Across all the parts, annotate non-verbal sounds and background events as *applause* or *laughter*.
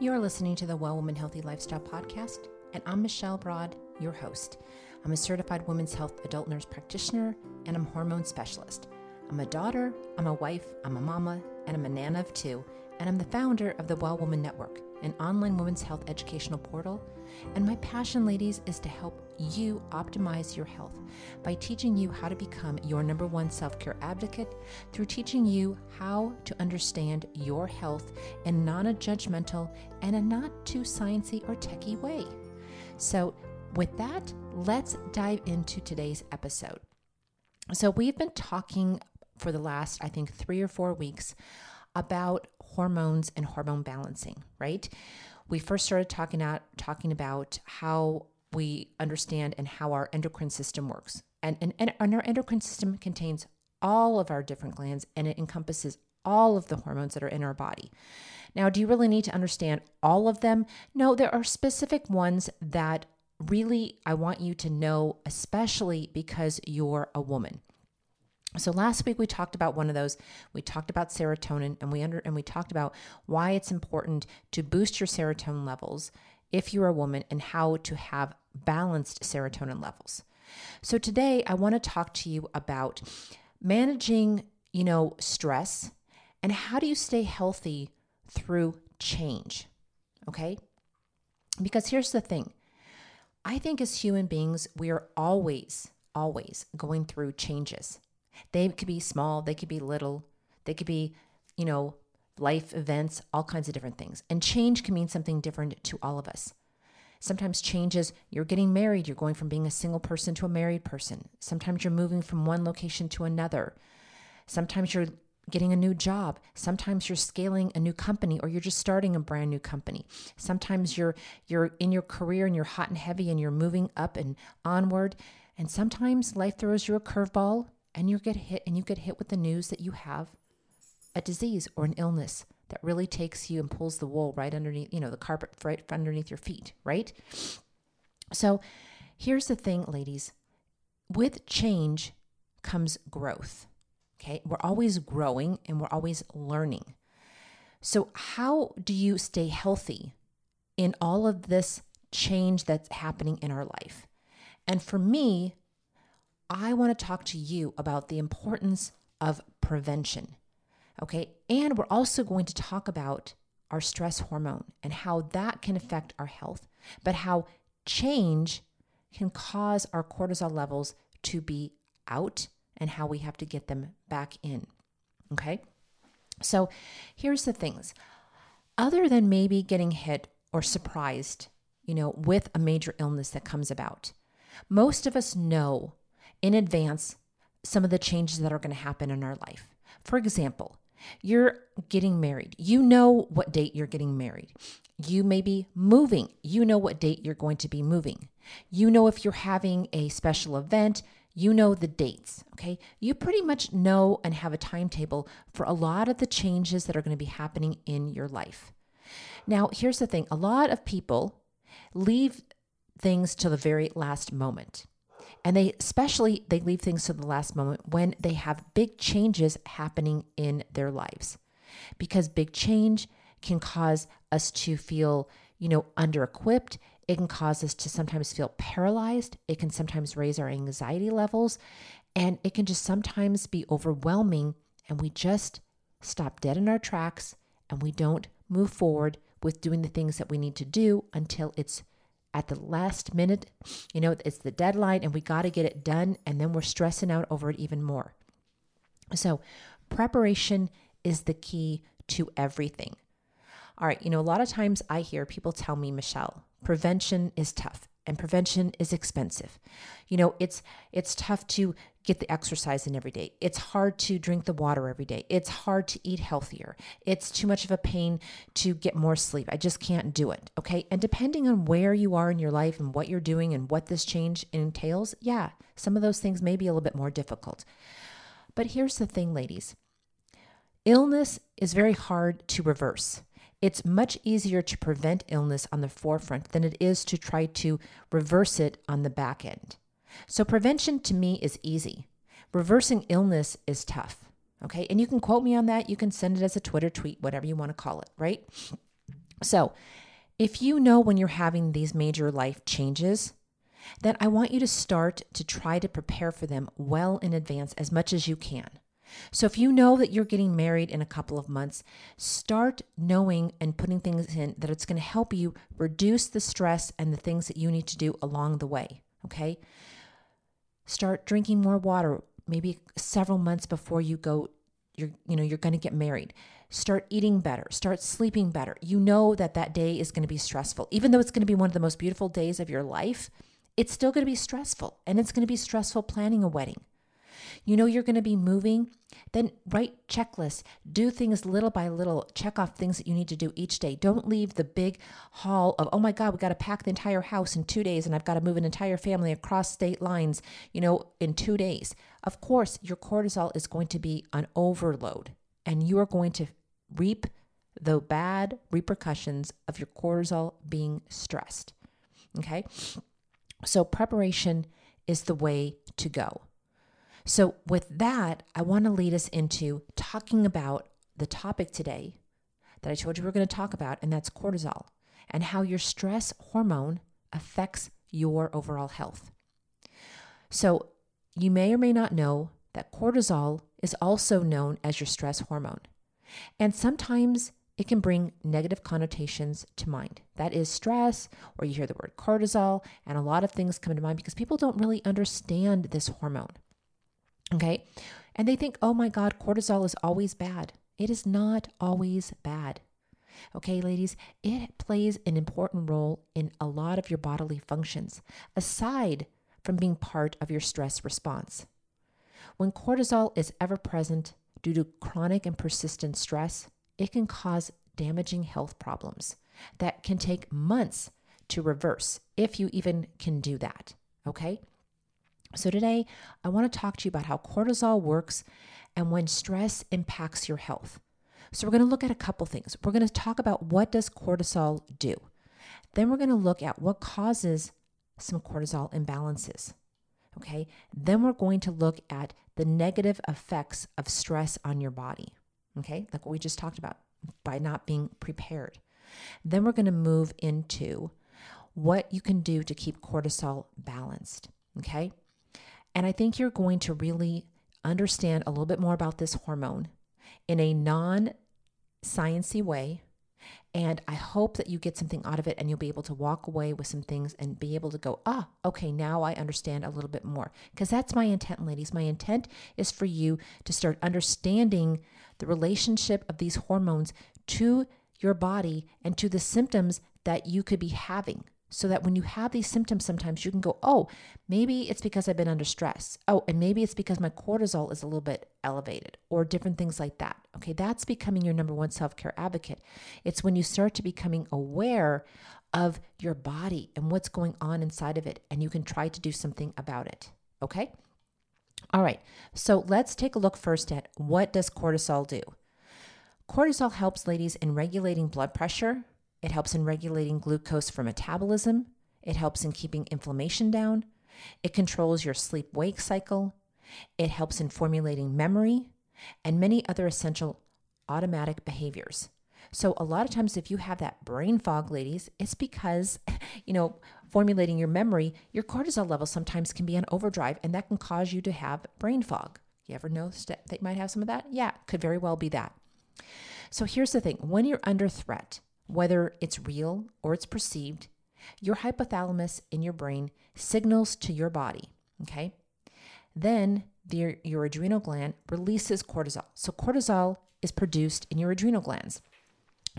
You're listening to the Well Woman Healthy Lifestyle Podcast, and I'm Michelle Broad, your host. I'm a certified women's health adult nurse practitioner, and I'm hormone specialist. I'm a daughter, I'm a wife, I'm a mama, and I'm a nana of two, and I'm the founder of the Well Woman Network, an online women's health educational portal. And my passion, ladies, is to help you optimize your health by teaching you how to become your number one self care advocate through teaching you how to understand your health in non judgmental and a not too sciencey or techie way. So, with that, let's dive into today's episode. So, we've been talking for the last, I think, three or four weeks about hormones and hormone balancing, right? We first started talking out talking about how we understand and how our endocrine system works. And, and, and our endocrine system contains all of our different glands and it encompasses all of the hormones that are in our body. Now, do you really need to understand all of them? No, there are specific ones that really I want you to know, especially because you're a woman. So last week we talked about one of those. We talked about serotonin and we under and we talked about why it's important to boost your serotonin levels if you're a woman and how to have balanced serotonin levels. So today I want to talk to you about managing, you know, stress and how do you stay healthy through change. Okay? Because here's the thing. I think as human beings, we are always always going through changes. They could be small, they could be little, they could be, you know, life events, all kinds of different things. And change can mean something different to all of us. Sometimes changes, you're getting married, you're going from being a single person to a married person. Sometimes you're moving from one location to another. Sometimes you're getting a new job. Sometimes you're scaling a new company or you're just starting a brand new company. Sometimes you're you're in your career and you're hot and heavy and you're moving up and onward. And sometimes life throws you a curveball and you get hit and you get hit with the news that you have a disease or an illness that really takes you and pulls the wool right underneath, you know, the carpet right underneath your feet, right? So here's the thing, ladies with change comes growth. Okay. We're always growing and we're always learning. So, how do you stay healthy in all of this change that's happening in our life? And for me, I want to talk to you about the importance of prevention. Okay. And we're also going to talk about our stress hormone and how that can affect our health, but how change can cause our cortisol levels to be out and how we have to get them back in. Okay. So here's the things other than maybe getting hit or surprised, you know, with a major illness that comes about, most of us know in advance some of the changes that are going to happen in our life. For example, you're getting married. You know what date you're getting married. You may be moving. You know what date you're going to be moving. You know if you're having a special event. You know the dates, okay? You pretty much know and have a timetable for a lot of the changes that are going to be happening in your life. Now, here's the thing a lot of people leave things to the very last moment. And they especially they leave things to the last moment when they have big changes happening in their lives. Because big change can cause us to feel, you know, under equipped. It can cause us to sometimes feel paralyzed. It can sometimes raise our anxiety levels. And it can just sometimes be overwhelming. And we just stop dead in our tracks and we don't move forward with doing the things that we need to do until it's at the last minute. You know, it's the deadline and we got to get it done. And then we're stressing out over it even more. So, preparation is the key to everything. All right, you know, a lot of times I hear people tell me, Michelle, prevention is tough and prevention is expensive. You know, it's it's tough to get the exercise in every day. It's hard to drink the water every day. It's hard to eat healthier. It's too much of a pain to get more sleep. I just can't do it. Okay? And depending on where you are in your life and what you're doing and what this change entails, yeah, some of those things may be a little bit more difficult. But here's the thing, ladies. Illness is very hard to reverse. It's much easier to prevent illness on the forefront than it is to try to reverse it on the back end. So, prevention to me is easy. Reversing illness is tough. Okay. And you can quote me on that. You can send it as a Twitter tweet, whatever you want to call it, right? So, if you know when you're having these major life changes, then I want you to start to try to prepare for them well in advance as much as you can. So, if you know that you're getting married in a couple of months, start knowing and putting things in that it's going to help you reduce the stress and the things that you need to do along the way. Okay. Start drinking more water, maybe several months before you go you're you know you're going to get married. Start eating better start sleeping better. You know that that day is going to be stressful. Even though it's going to be one of the most beautiful days of your life it's still going to be stressful and it's going to be stressful planning a wedding you know you're going to be moving? Then write checklists. Do things little by little. Check off things that you need to do each day. Don't leave the big haul of oh my god we got to pack the entire house in 2 days and I've got to move an entire family across state lines you know in 2 days. Of course your cortisol is going to be an overload and you are going to reap the bad repercussions of your cortisol being stressed okay? So preparation is the way to go so, with that, I want to lead us into talking about the topic today that I told you we are going to talk about, and that's cortisol and how your stress hormone affects your overall health. So, you may or may not know that cortisol is also known as your stress hormone. And sometimes it can bring negative connotations to mind. That is stress, or you hear the word cortisol, and a lot of things come to mind because people don't really understand this hormone. Okay. And they think, oh my God, cortisol is always bad. It is not always bad. Okay, ladies, it plays an important role in a lot of your bodily functions, aside from being part of your stress response. When cortisol is ever present due to chronic and persistent stress, it can cause damaging health problems that can take months to reverse if you even can do that. Okay? So, today I want to talk to you about how cortisol works and when stress impacts your health. So, we're going to look at a couple things. We're going to talk about what does cortisol do. Then we're going to look at what causes some cortisol imbalances. Okay? Then we're going to look at the negative effects of stress on your body. Okay? Like what we just talked about by not being prepared. Then we're going to move into what you can do to keep cortisol balanced. Okay? And I think you're going to really understand a little bit more about this hormone in a non sciency way. And I hope that you get something out of it and you'll be able to walk away with some things and be able to go, ah, okay, now I understand a little bit more. Because that's my intent, ladies. My intent is for you to start understanding the relationship of these hormones to your body and to the symptoms that you could be having so that when you have these symptoms, sometimes you can go, oh, maybe it's because I've been under stress. Oh, and maybe it's because my cortisol is a little bit elevated or different things like that. Okay, that's becoming your number one self care advocate. It's when you start to becoming aware of your body and what's going on inside of it, and you can try to do something about it. Okay? All right, so let's take a look first at what does cortisol do? Cortisol helps ladies in regulating blood pressure, it helps in regulating glucose for metabolism. It helps in keeping inflammation down. It controls your sleep wake cycle. It helps in formulating memory and many other essential automatic behaviors. So, a lot of times, if you have that brain fog, ladies, it's because, *laughs* you know, formulating your memory, your cortisol level sometimes can be on overdrive, and that can cause you to have brain fog. You ever noticed that you might have some of that? Yeah, could very well be that. So, here's the thing when you're under threat, whether it's real or it's perceived, your hypothalamus in your brain signals to your body, okay? Then the, your adrenal gland releases cortisol. So cortisol is produced in your adrenal glands.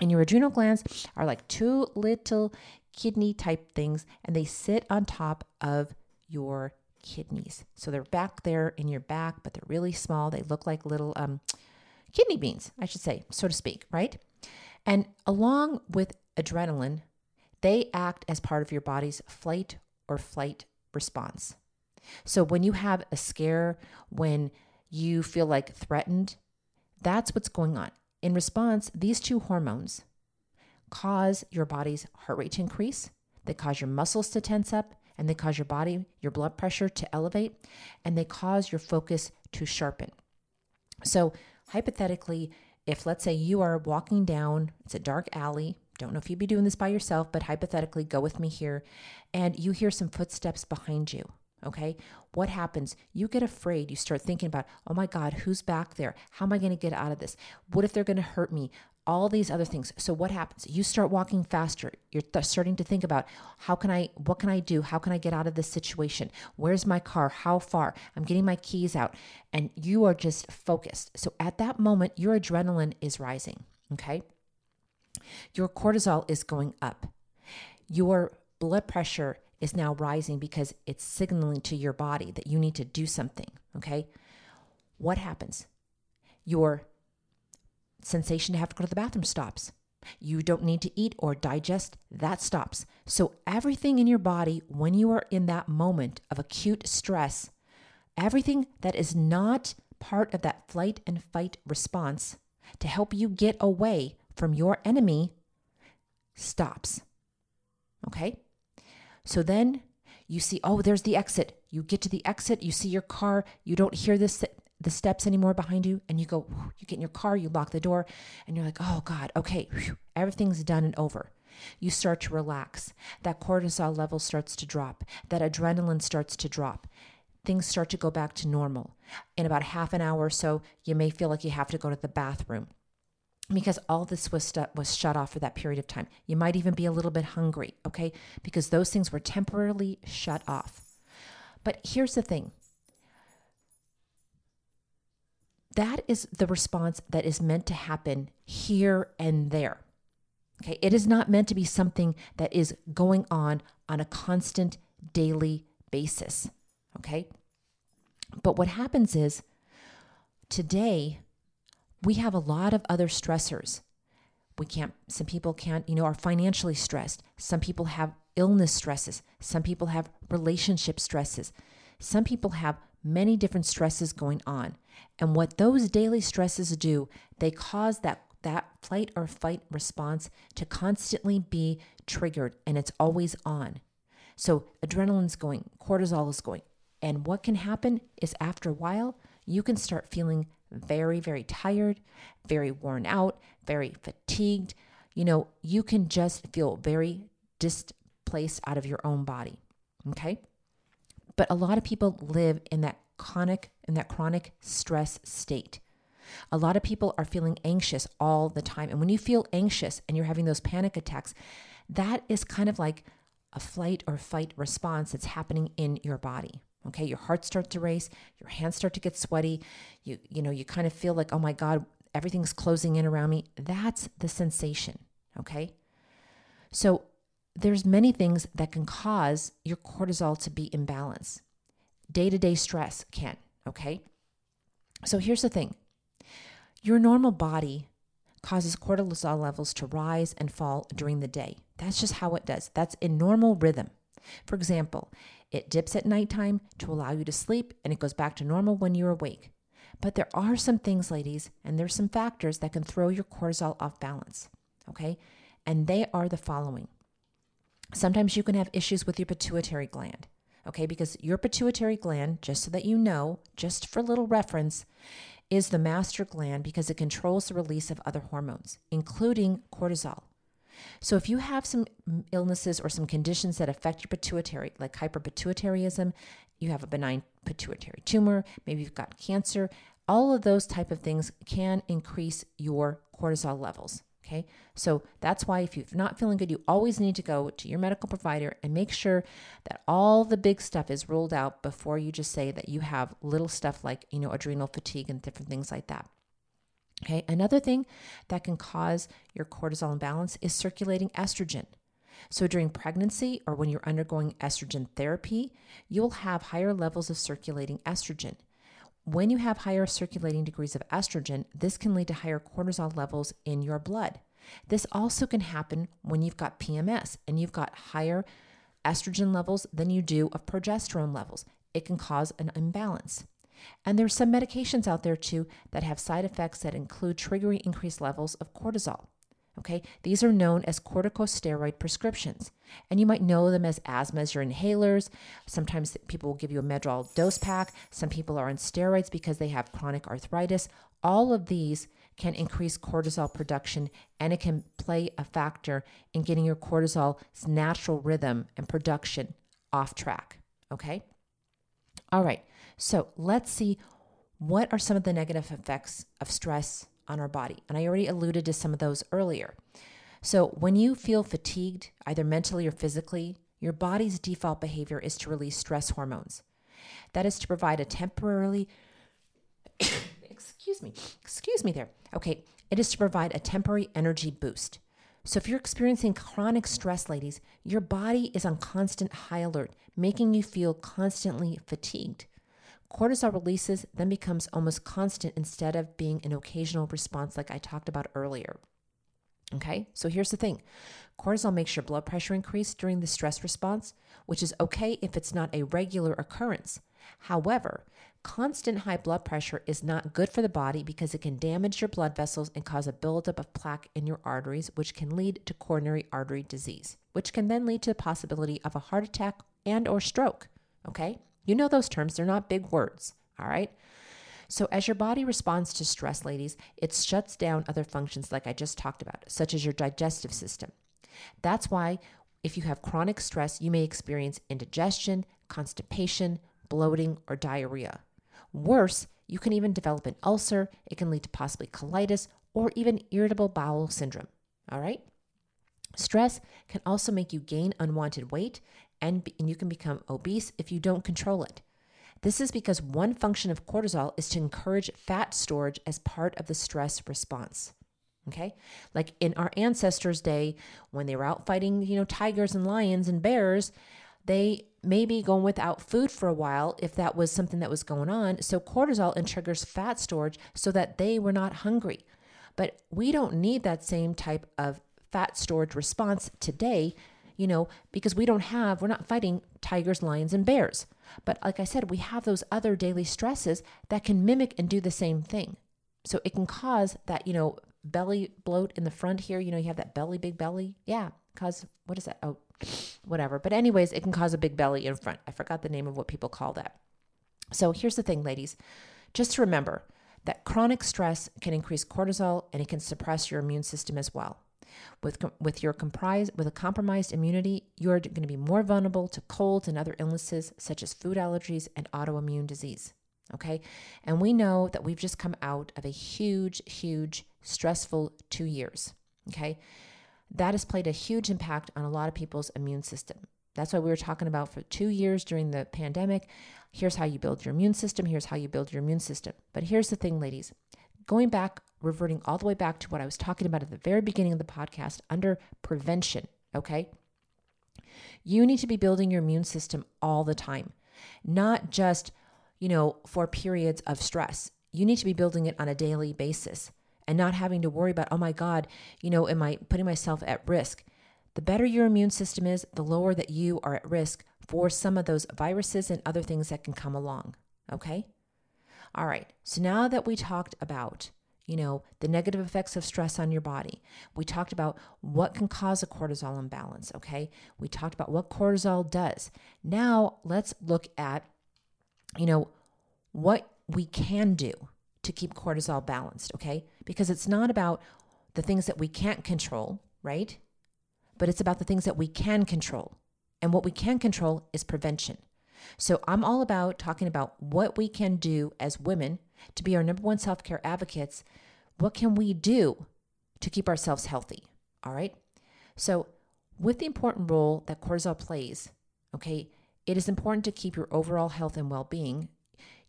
And your adrenal glands are like two little kidney type things, and they sit on top of your kidneys. So they're back there in your back, but they're really small. They look like little um, kidney beans, I should say, so to speak, right? And along with adrenaline, they act as part of your body's flight or flight response. So when you have a scare, when you feel like threatened, that's what's going on. In response, these two hormones cause your body's heart rate to increase, they cause your muscles to tense up, and they cause your body, your blood pressure to elevate, and they cause your focus to sharpen. So, hypothetically, if let's say you are walking down, it's a dark alley, don't know if you'd be doing this by yourself, but hypothetically, go with me here, and you hear some footsteps behind you. Okay. What happens? You get afraid. You start thinking about, oh my God, who's back there? How am I going to get out of this? What if they're going to hurt me? All these other things. So what happens? You start walking faster. You're th- starting to think about how can I, what can I do? How can I get out of this situation? Where's my car? How far? I'm getting my keys out. And you are just focused. So at that moment, your adrenaline is rising. Okay. Your cortisol is going up. Your blood pressure is now rising because it's signaling to your body that you need to do something. Okay. What happens? Your sensation to have to go to the bathroom stops. You don't need to eat or digest, that stops. So, everything in your body, when you are in that moment of acute stress, everything that is not part of that flight and fight response to help you get away from your enemy stops. Okay? So then you see, oh, there's the exit. You get to the exit, you see your car, you don't hear this the steps anymore behind you, and you go, you get in your car, you lock the door, and you're like, oh God, okay, everything's done and over. You start to relax. That cortisol level starts to drop. That adrenaline starts to drop. Things start to go back to normal. In about half an hour or so, you may feel like you have to go to the bathroom because all this was was shut off for that period of time. You might even be a little bit hungry, okay? Because those things were temporarily shut off. But here's the thing. That is the response that is meant to happen here and there. Okay? It is not meant to be something that is going on on a constant daily basis, okay? But what happens is today we have a lot of other stressors. We can't, some people can't, you know, are financially stressed. Some people have illness stresses. Some people have relationship stresses. Some people have many different stresses going on. And what those daily stresses do, they cause that that flight or fight response to constantly be triggered and it's always on. So adrenaline's going, cortisol is going. And what can happen is after a while, you can start feeling very, very tired, very worn out, very fatigued. You know, you can just feel very displaced out of your own body. Okay. But a lot of people live in that chronic in that chronic stress state. A lot of people are feeling anxious all the time. And when you feel anxious and you're having those panic attacks, that is kind of like a flight or fight response that's happening in your body. Okay, your heart starts to race, your hands start to get sweaty. You you know, you kind of feel like, "Oh my god, everything's closing in around me." That's the sensation, okay? So, there's many things that can cause your cortisol to be imbalanced. Day-to-day stress can, okay? So, here's the thing. Your normal body causes cortisol levels to rise and fall during the day. That's just how it does. That's in normal rhythm. For example, it dips at nighttime to allow you to sleep, and it goes back to normal when you're awake. But there are some things, ladies, and there's some factors that can throw your cortisol off balance. Okay. And they are the following. Sometimes you can have issues with your pituitary gland. Okay. Because your pituitary gland, just so that you know, just for little reference, is the master gland because it controls the release of other hormones, including cortisol. So if you have some illnesses or some conditions that affect your pituitary, like hyperpituitarism, you have a benign pituitary tumor, maybe you've got cancer, all of those type of things can increase your cortisol levels. Okay. So that's why if you're not feeling good, you always need to go to your medical provider and make sure that all the big stuff is ruled out before you just say that you have little stuff like, you know, adrenal fatigue and different things like that. Okay, another thing that can cause your cortisol imbalance is circulating estrogen. So, during pregnancy or when you're undergoing estrogen therapy, you'll have higher levels of circulating estrogen. When you have higher circulating degrees of estrogen, this can lead to higher cortisol levels in your blood. This also can happen when you've got PMS and you've got higher estrogen levels than you do of progesterone levels. It can cause an imbalance. And there's some medications out there too that have side effects that include triggering increased levels of cortisol. Okay, these are known as corticosteroid prescriptions, and you might know them as asthma as your inhalers. Sometimes people will give you a Medrol dose pack. Some people are on steroids because they have chronic arthritis. All of these can increase cortisol production and it can play a factor in getting your cortisol's natural rhythm and production off track. Okay? All right, so let's see what are some of the negative effects of stress on our body. And I already alluded to some of those earlier. So, when you feel fatigued, either mentally or physically, your body's default behavior is to release stress hormones. That is to provide a temporarily, *coughs* excuse me, excuse me there. Okay, it is to provide a temporary energy boost. So, if you're experiencing chronic stress, ladies, your body is on constant high alert, making you feel constantly fatigued. Cortisol releases then becomes almost constant instead of being an occasional response, like I talked about earlier. Okay, so here's the thing cortisol makes your blood pressure increase during the stress response, which is okay if it's not a regular occurrence. However, constant high blood pressure is not good for the body because it can damage your blood vessels and cause a buildup of plaque in your arteries, which can lead to coronary artery disease, which can then lead to the possibility of a heart attack and or stroke. Okay? You know those terms, they're not big words, all right? So, as your body responds to stress, ladies, it shuts down other functions like I just talked about, such as your digestive system. That's why, if you have chronic stress, you may experience indigestion, constipation, bloating, or diarrhea. Worse, you can even develop an ulcer, it can lead to possibly colitis or even irritable bowel syndrome. All right? Stress can also make you gain unwanted weight and, and you can become obese if you don't control it. This is because one function of cortisol is to encourage fat storage as part of the stress response. Okay? Like in our ancestors' day, when they were out fighting, you know, tigers and lions and bears, they may be going without food for a while if that was something that was going on. So cortisol and triggers fat storage so that they were not hungry. But we don't need that same type of fat storage response today, you know, because we don't have, we're not fighting tigers, lions, and bears. But like I said, we have those other daily stresses that can mimic and do the same thing. So it can cause that, you know, belly bloat in the front here. You know, you have that belly, big belly. Yeah, cause what is that? Oh, whatever. But, anyways, it can cause a big belly in front. I forgot the name of what people call that. So, here's the thing, ladies just remember that chronic stress can increase cortisol and it can suppress your immune system as well. With, with your comprise, with a compromised immunity, you're going to be more vulnerable to colds and other illnesses such as food allergies and autoimmune disease. Okay. And we know that we've just come out of a huge, huge, stressful two years. Okay that has played a huge impact on a lot of people's immune system. That's why we were talking about for two years during the pandemic. Here's how you build your immune system. Here's how you build your immune system. But here's the thing, ladies going back, reverting all the way back to what I was talking about at the very beginning of the podcast under prevention, okay? You need to be building your immune system all the time, not just, you know, for periods of stress. You need to be building it on a daily basis and not having to worry about, oh my God, you know, am I putting myself at risk? The better your immune system is, the lower that you are at risk for some of those viruses and other things that can come along. Okay? All right. So now that we talked about, you know, the negative effects of stress on your body, we talked about what can cause a cortisol imbalance. Okay? We talked about what cortisol does. Now let's look at, you know, what we can do to keep cortisol balanced, okay? Because it's not about the things that we can't control, right? But it's about the things that we can control. And what we can control is prevention. So I'm all about talking about what we can do as women to be our number one self care advocates. What can we do to keep ourselves healthy? All right. So, with the important role that cortisol plays, okay, it is important to keep your overall health and well being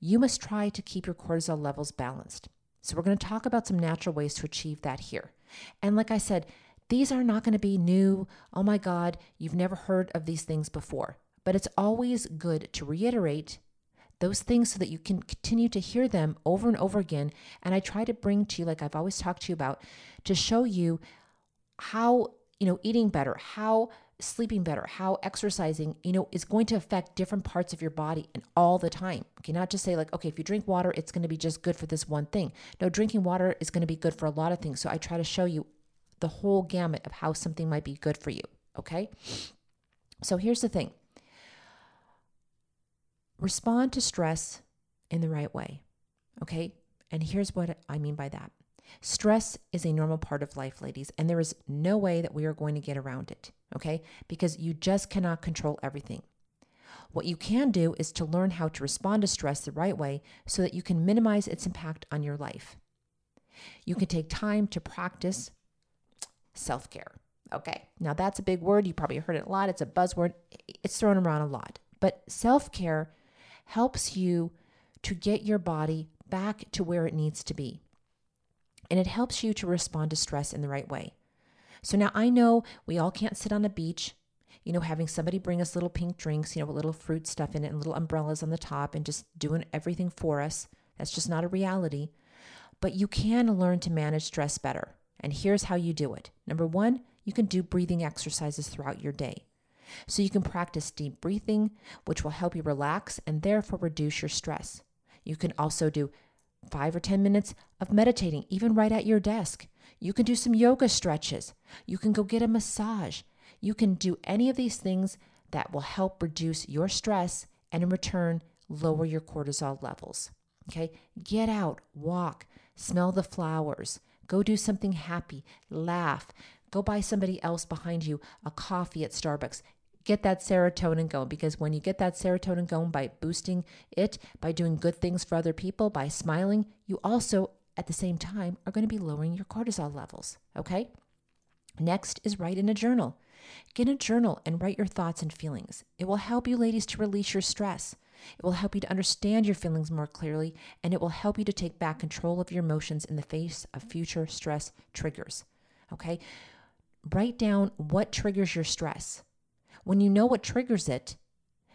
you must try to keep your cortisol levels balanced. So, we're going to talk about some natural ways to achieve that here. And like I said, these are not going to be new. Oh my God, you've never heard of these things before. But it's always good to reiterate those things so that you can continue to hear them over and over again. And I try to bring to you, like I've always talked to you about, to show you how, you know, eating better, how sleeping better, how exercising, you know, is going to affect different parts of your body and all the time. Okay, not just say like, okay, if you drink water, it's going to be just good for this one thing. No, drinking water is going to be good for a lot of things. So I try to show you the whole gamut of how something might be good for you. Okay? So here's the thing. Respond to stress in the right way. Okay? And here's what I mean by that. Stress is a normal part of life, ladies, and there is no way that we are going to get around it, okay? Because you just cannot control everything. What you can do is to learn how to respond to stress the right way so that you can minimize its impact on your life. You can take time to practice self care. Okay, now that's a big word. You probably heard it a lot. It's a buzzword, it's thrown around a lot. But self care helps you to get your body back to where it needs to be. And it helps you to respond to stress in the right way. So now I know we all can't sit on a beach, you know, having somebody bring us little pink drinks, you know, with little fruit stuff in it and little umbrellas on the top and just doing everything for us. That's just not a reality. But you can learn to manage stress better. And here's how you do it. Number one, you can do breathing exercises throughout your day. So you can practice deep breathing, which will help you relax and therefore reduce your stress. You can also do five or 10 minutes of meditating, even right at your desk. You can do some yoga stretches. You can go get a massage. You can do any of these things that will help reduce your stress and in return, lower your cortisol levels. Okay, get out, walk, smell the flowers, go do something happy, laugh, go buy somebody else behind you a coffee at Starbucks get that serotonin going because when you get that serotonin going by boosting it, by doing good things for other people, by smiling, you also at the same time are going to be lowering your cortisol levels. Okay? Next is write in a journal. Get a journal and write your thoughts and feelings. It will help you, ladies, to release your stress. It will help you to understand your feelings more clearly, and it will help you to take back control of your emotions in the face of future stress triggers. Okay? Write down what triggers your stress when you know what triggers it,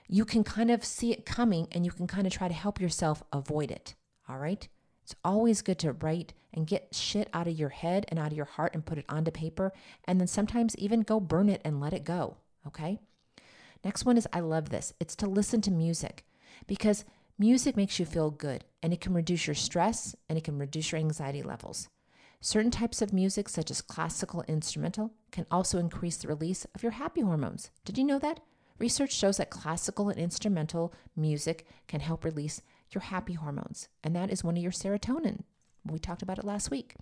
you can kind of see it coming and you can kind of try to help yourself avoid it. All right. It's always good to write and get shit out of your head and out of your heart and put it onto paper. And then sometimes even go burn it and let it go. Okay. Next one is I love this. It's to listen to music because music makes you feel good and it can reduce your stress and it can reduce your anxiety levels. Certain types of music, such as classical instrumental, can also increase the release of your happy hormones. Did you know that? Research shows that classical and instrumental music can help release your happy hormones, and that is one of your serotonin. We talked about it last week.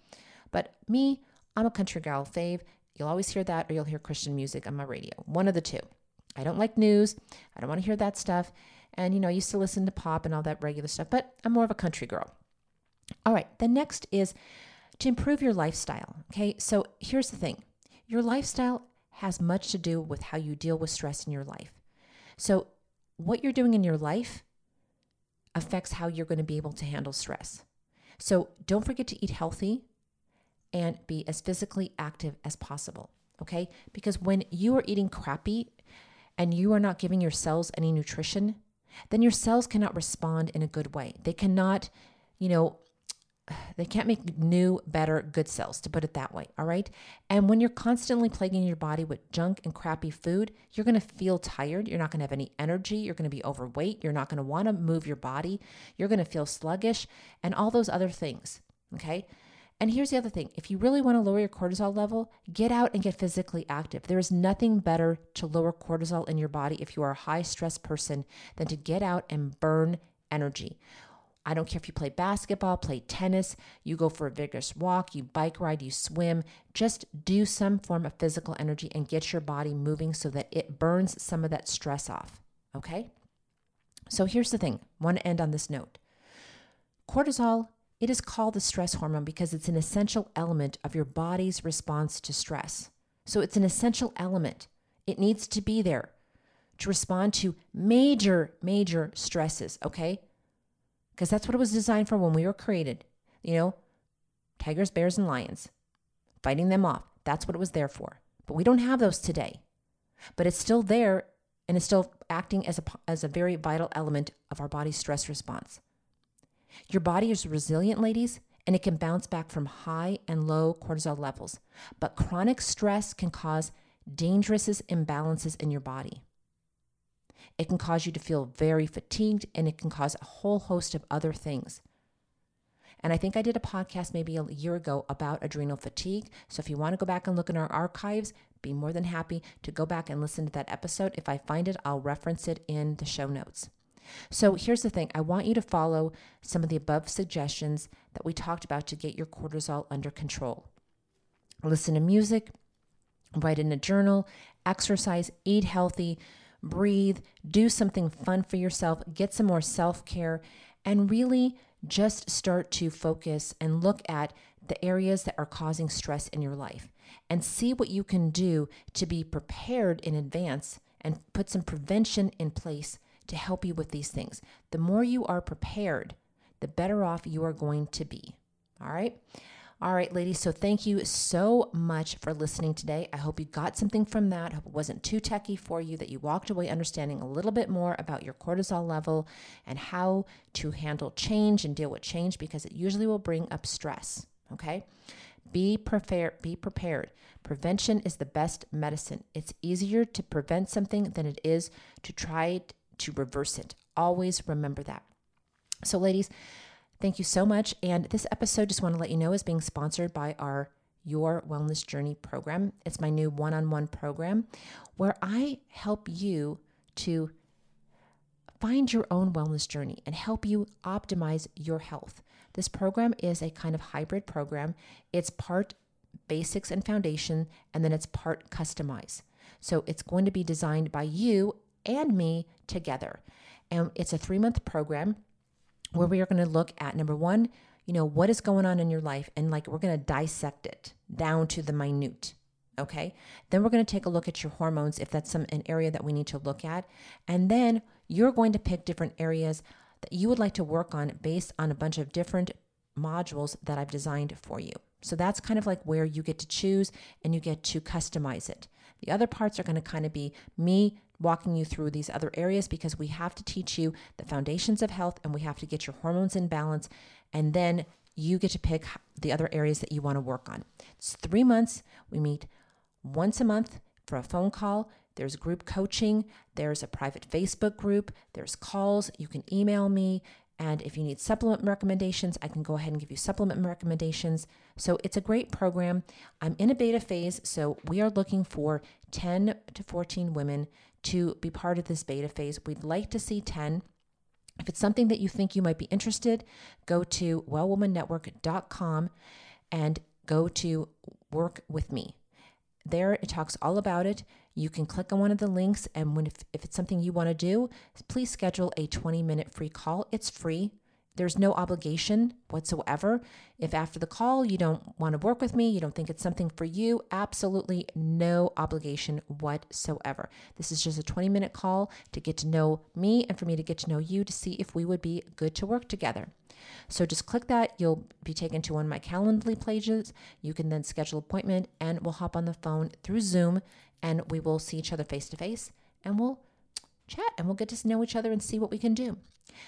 But me, I'm a country gal, fave. You'll always hear that, or you'll hear Christian music on my radio. One of the two. I don't like news. I don't want to hear that stuff. And, you know, I used to listen to pop and all that regular stuff, but I'm more of a country girl. All right, the next is to improve your lifestyle. Okay, so here's the thing your lifestyle has much to do with how you deal with stress in your life. So, what you're doing in your life affects how you're going to be able to handle stress. So, don't forget to eat healthy and be as physically active as possible. Okay, because when you are eating crappy and you are not giving your cells any nutrition, then your cells cannot respond in a good way. They cannot, you know, they can't make new, better, good cells, to put it that way. All right. And when you're constantly plaguing your body with junk and crappy food, you're going to feel tired. You're not going to have any energy. You're going to be overweight. You're not going to want to move your body. You're going to feel sluggish and all those other things. Okay. And here's the other thing if you really want to lower your cortisol level, get out and get physically active. There is nothing better to lower cortisol in your body if you are a high stress person than to get out and burn energy. I don't care if you play basketball, play tennis, you go for a vigorous walk, you bike ride, you swim. Just do some form of physical energy and get your body moving so that it burns some of that stress off. Okay? So here's the thing. I want to end on this note. Cortisol, it is called the stress hormone because it's an essential element of your body's response to stress. So it's an essential element. It needs to be there to respond to major, major stresses, okay? Because that's what it was designed for when we were created. You know, tigers, bears, and lions, fighting them off. That's what it was there for. But we don't have those today. But it's still there and it's still acting as a, as a very vital element of our body's stress response. Your body is resilient, ladies, and it can bounce back from high and low cortisol levels. But chronic stress can cause dangerous imbalances in your body. It can cause you to feel very fatigued and it can cause a whole host of other things. And I think I did a podcast maybe a year ago about adrenal fatigue. So if you want to go back and look in our archives, be more than happy to go back and listen to that episode. If I find it, I'll reference it in the show notes. So here's the thing I want you to follow some of the above suggestions that we talked about to get your cortisol under control. Listen to music, write in a journal, exercise, eat healthy, breathe, do something fun for yourself, get some more self care, and really just start to focus and look at the areas that are causing stress in your life and see what you can do to be prepared in advance and put some prevention in place to help you with these things. The more you are prepared, the better off you are going to be. All right. All right, ladies. So thank you so much for listening today. I hope you got something from that. I hope it wasn't too techy for you, that you walked away understanding a little bit more about your cortisol level and how to handle change and deal with change because it usually will bring up stress. Okay. Be prepared. Be prepared. Prevention is the best medicine. It's easier to prevent something than it is to try to reverse it. Always remember that. So, ladies, Thank you so much. And this episode, just want to let you know, is being sponsored by our Your Wellness Journey program. It's my new one on one program where I help you to find your own wellness journey and help you optimize your health. This program is a kind of hybrid program. It's part basics and foundation, and then it's part customize. So it's going to be designed by you and me together. And it's a three month program where we are going to look at number one, you know, what is going on in your life, and like we're going to dissect it down to the minute. Okay. Then we're going to take a look at your hormones if that's some an area that we need to look at. And then you're going to pick different areas that you would like to work on based on a bunch of different modules that I've designed for you. So that's kind of like where you get to choose and you get to customize it. The other parts are going to kind of be me walking you through these other areas because we have to teach you the foundations of health and we have to get your hormones in balance. And then you get to pick the other areas that you want to work on. It's three months. We meet once a month for a phone call. There's group coaching, there's a private Facebook group, there's calls. You can email me. And if you need supplement recommendations, I can go ahead and give you supplement recommendations. So it's a great program. I'm in a beta phase, so we are looking for 10 to 14 women to be part of this beta phase. We'd like to see 10. If it's something that you think you might be interested, go to wellwomannetwork.com and go to work with me. There it talks all about it. You can click on one of the links, and when if, if it's something you want to do, please schedule a 20 minute free call. It's free. There's no obligation whatsoever. If after the call you don't want to work with me, you don't think it's something for you, absolutely no obligation whatsoever. This is just a 20 minute call to get to know me and for me to get to know you to see if we would be good to work together. So just click that. You'll be taken to one of my Calendly pages. You can then schedule appointment and we'll hop on the phone through Zoom and we will see each other face to face and we'll chat and we'll get to know each other and see what we can do.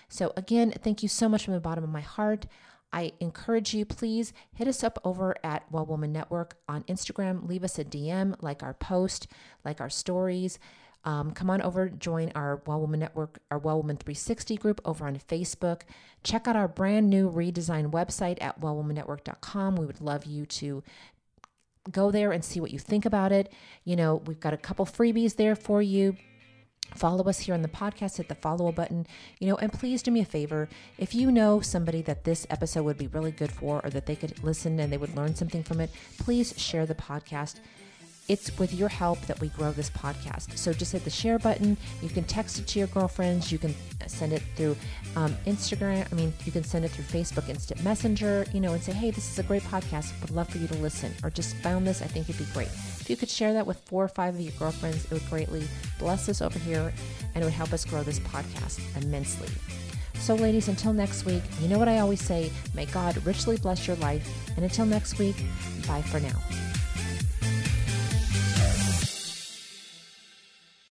So, again, thank you so much from the bottom of my heart. I encourage you, please hit us up over at Well Woman Network on Instagram. Leave us a DM, like our post, like our stories. Um, come on over, join our Well Woman Network, our Well Woman 360 group over on Facebook. Check out our brand new redesigned website at wellwomannetwork.com. We would love you to go there and see what you think about it. You know, we've got a couple freebies there for you follow us here on the podcast hit the follow button you know and please do me a favor if you know somebody that this episode would be really good for or that they could listen and they would learn something from it please share the podcast it's with your help that we grow this podcast. So just hit the share button. You can text it to your girlfriends. You can send it through um, Instagram. I mean, you can send it through Facebook Instant Messenger, you know, and say, hey, this is a great podcast. Would love for you to listen. Or just found this. I think it'd be great. You could share that with four or five of your girlfriends, it would greatly bless us over here and it would help us grow this podcast immensely. So, ladies, until next week, you know what I always say may God richly bless your life. And until next week, bye for now.